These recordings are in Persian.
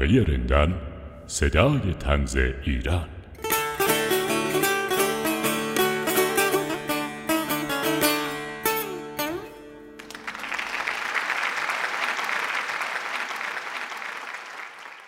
حلقه رندان صدای تنز ایران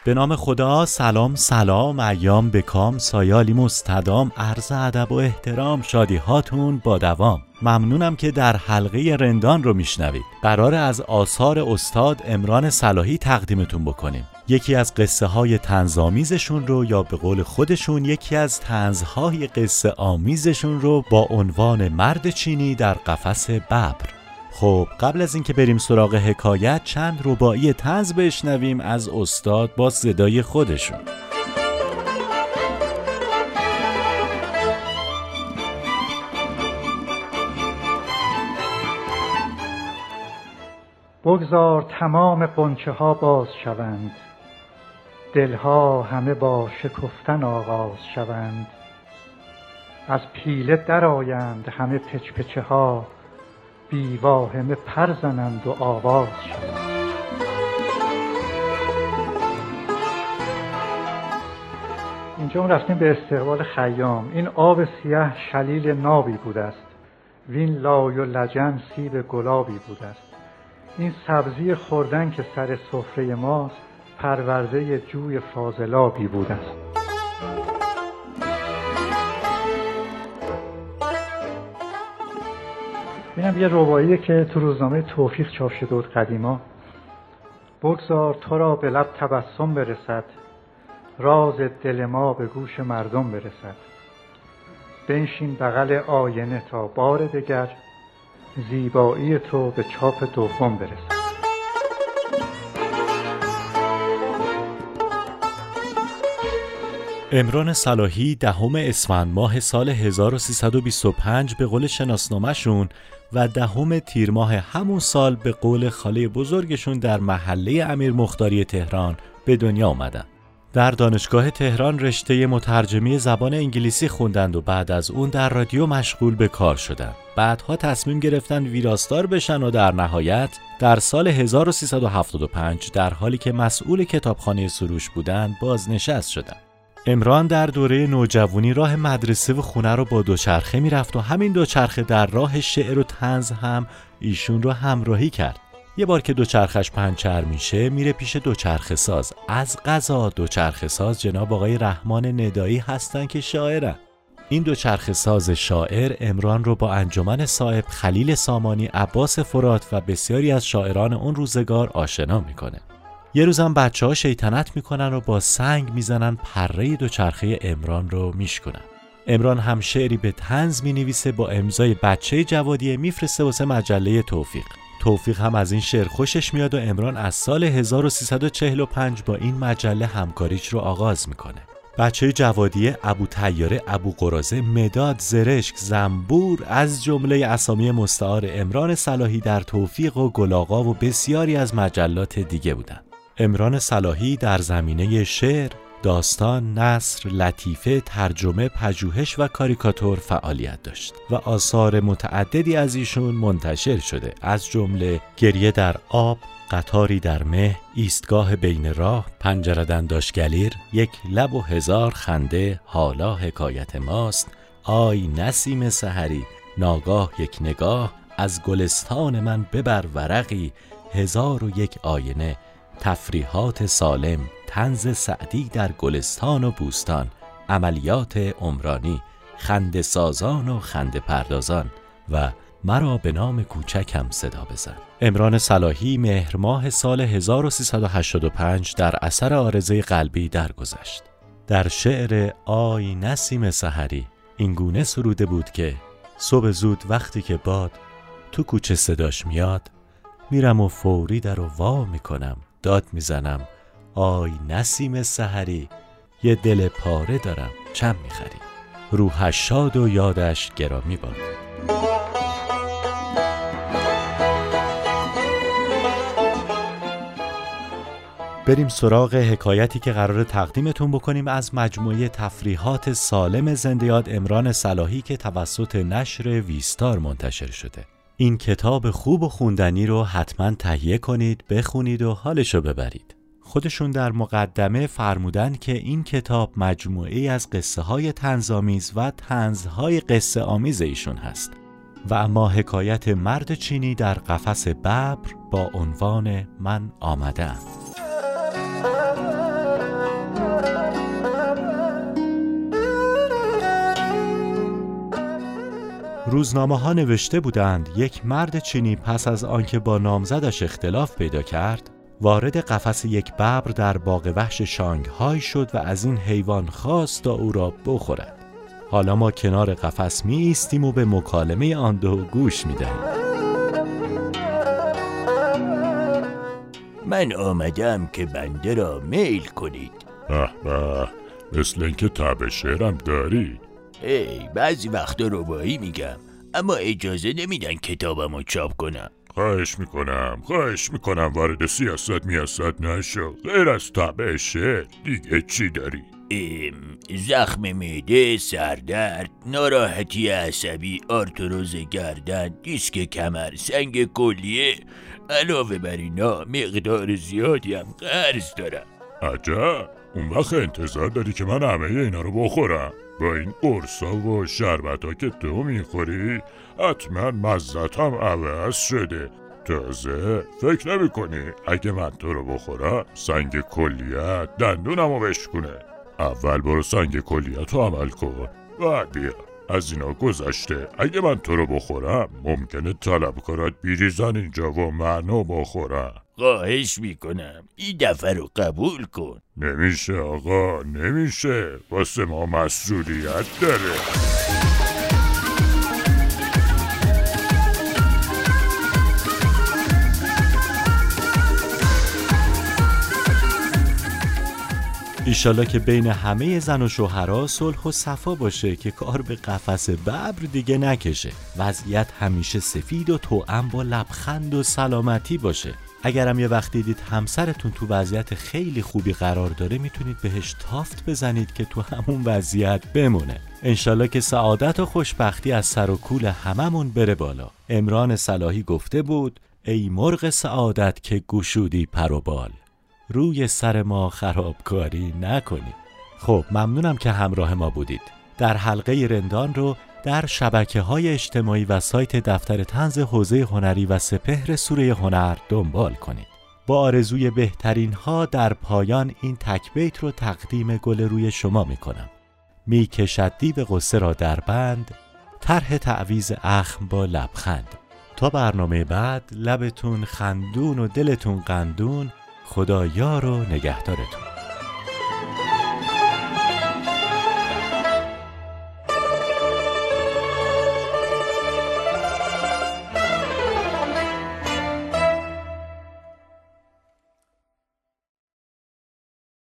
به نام خدا سلام سلام ایام بکام سایالی مستدام عرض ادب و احترام شادی هاتون با دوام. ممنونم که در حلقه رندان رو میشنوید. قرار از آثار استاد امران صلاحی تقدیمتون بکنیم. یکی از قصه های تنظامیزشون رو یا به قول خودشون یکی از تنزهای قصه آمیزشون رو با عنوان مرد چینی در قفس ببر. خب قبل از اینکه بریم سراغ حکایت چند ربایی تنز بشنویم از استاد با صدای خودشون. بگذار تمام قنچه ها باز شوند. دلها همه با شکفتن آغاز شوند. از پیله درآیند همه پچپچه ها بیواهمه پر زنند و آواز شوند اینجا رفتیم به استقبال خیام. این آب سیاه شلیل نابی بوده است وین لای و لجن سیب گلابی بوده است این سبزی خوردن که سر سفره ماست پرورده جوی فاضلابی بوده است اینم یه ربایی که تو روزنامه توفیق چاپ شده بود قدیما. بگذار تو را به لب تبسم برسد راز دل ما به گوش مردم برسد. بنشین بغل آینه تا بار دگر زیبایی تو به چاپ دوم برسد. امران صلاحی دهم اسفند ماه سال 1325 به قول شناسنامهشون و دهم تیر ماه همون سال به قول خاله بزرگشون در محله امیر مختاری تهران به دنیا آمدن. در دانشگاه تهران رشته مترجمی زبان انگلیسی خوندند و بعد از اون در رادیو مشغول به کار شدند. بعدها تصمیم گرفتن ویراستار بشن و در نهایت در سال 1375 در حالی که مسئول کتابخانه سروش بودند بازنشست شدند. امران در دوره نوجوانی راه مدرسه و خونه رو با دوچرخه می‌رفت و همین دوچرخه در راه شعر و تنز هم ایشون رو همراهی کرد. یه بار که دوچرخش پنچر میشه میره پیش دوچرخه ساز. از قضا دوچرخه ساز جناب آقای رحمان ندایی هستن که شاعرن. این دوچرخه ساز شاعر امران رو با انجمن صاحب خلیل سامانی عباس فرات و بسیاری از شاعران اون روزگار آشنا می‌کنه. یه روزم بچه ها شیطنت می‌کنن و با سنگ می‌زنن پره دوچرخه امران رو میشکنن امران هم شعری به تنز می نویسه با امضای بچه جوادیه میفرسته واسه مجله توفیق. توفیق هم از این شعر خوشش میاد و امران از سال 1345 با این مجله همکاریش رو آغاز می‌کنه. بچه جوادیه ابو تیاره ابو قرازه مداد زرشک زنبور از جمله اسامی مستعار امران صلاحی در توفیق و گلاغا و بسیاری از مجلات دیگه بودند امران صلاحی در زمینه شعر، داستان، نصر، لطیفه، ترجمه، پژوهش و کاریکاتور فعالیت داشت و آثار متعددی از ایشون منتشر شده از جمله گریه در آب، قطاری در مه، ایستگاه بین راه، پنجره گلیر، یک لب و هزار خنده، حالا حکایت ماست، آی نسیم سحری، ناگاه یک نگاه، از گلستان من ببر ورقی، هزار و یک آینه، تفریحات سالم تنز سعدی در گلستان و بوستان عملیات عمرانی خند سازان و خند پردازان و مرا به نام کوچکم صدا بزن. امران صلاحی مهر ماه سال 1385 در اثر آرزه قلبی درگذشت. در شعر آی نسیم سحری این گونه سروده بود که صبح زود وقتی که باد تو کوچه صداش میاد میرم و فوری در و وا می‌کنم. داد می‌زنم. آی نسیم سحری یه دل پاره دارم چم می‌خری؟ روحش شاد و یادش گرامی باد بریم سراغ حکایتی که قرار تقدیمتون بکنیم از مجموعه تفریحات سالم زندیاد امران صلاحی که توسط نشر ویستار منتشر شده. این کتاب خوب و خوندنی رو حتما تهیه کنید بخونید و حالشو ببرید. خودشون در مقدمه فرمودن که این کتاب مجموعه از قصه های تنظامیز و تنزهای قصه آمیز ایشون هست. و اما حکایت مرد چینی در قفس ببر با عنوان من آمدم روزنامه ها نوشته بودند یک مرد چینی پس از آنکه با نامزدش اختلاف پیدا کرد وارد قفس یک ببر در باغ وحش شانگهای شد و از این حیوان خواست تا او را بخورد. حالا ما کنار قفس می ایستیم و به مکالمه آن دو گوش می دهیم. من آمدم که بنده را میل کنید. به به مثل اینکه تب شعرم داری. ای بعضی وقتا روبایی میگم اما اجازه نمیدن کتابمو چاپ کنم. خواهش می‌کنم خواهش می‌کنم وارد سیاست میاست نشو. غیر از تبع شعر دیگه چی داری؟ ام، زخم معده، سردرد، ناراحتی عصبی، آرتروز گردن، دیسک کمر، سنگ کلیه. علاوه بر اینا مقدار زیادی هم قرض دارم. عجب. اون وقت انتظار داری که من همه اینا رو بخورم؟ با این قرصا و شربت که تو می‌خوری حتما مزتم عوض شده. تازه فکر نمی کنی اگه من تو رو بخورم سنگ کلیت دندونم رو بشکونه. اول برو سنگ کلیت رو عمل کن. بعد بیا از اینا گذشته. اگه من تو رو بخورم ممکنه طلبکارات بیریزن اینجا و منو بخورم خواهش می‌کنم. این دفعه رو قبول کن. نمیشه آقا نمیشه. واسه ما مسئولیت داره. ایشالا که بین همه زن و شوهرها صلح و صفا باشه که کار به قفس ببر دیگه نکشه. وضعیت همیشه سفید و توأم با لبخند و سلامتی باشه. اگرم یه وقت دیدید همسرتون تو وضعیت خیلی خوبی قرار داره می‌تونید بهش تافت بزنید که تو همون وضعیت بمونه. انشالله که سعادت و خوشبختی از سر و کول هممون بره بالا. امران صلاحی گفته بود ای مرغ سعادت که گشودی پر و بال. روی سر ما خرابکاری نکنید خب ممنونم که همراه ما بودید. در حلقه رندان رو در شبکه های اجتماعی و سایت دفتر تنز حوزه هنری و سپهر سوره هنر دنبال کنید. با آرزوی بهترین ها در پایان این تکبیت رو تقدیم گل روی شما می کنم می کشد دیو قصه را در بند طرح تعویز اخم با لبخند. تا برنامه بعد لبتون خندون و دلتون قندون خدا یار و نگهدارتون.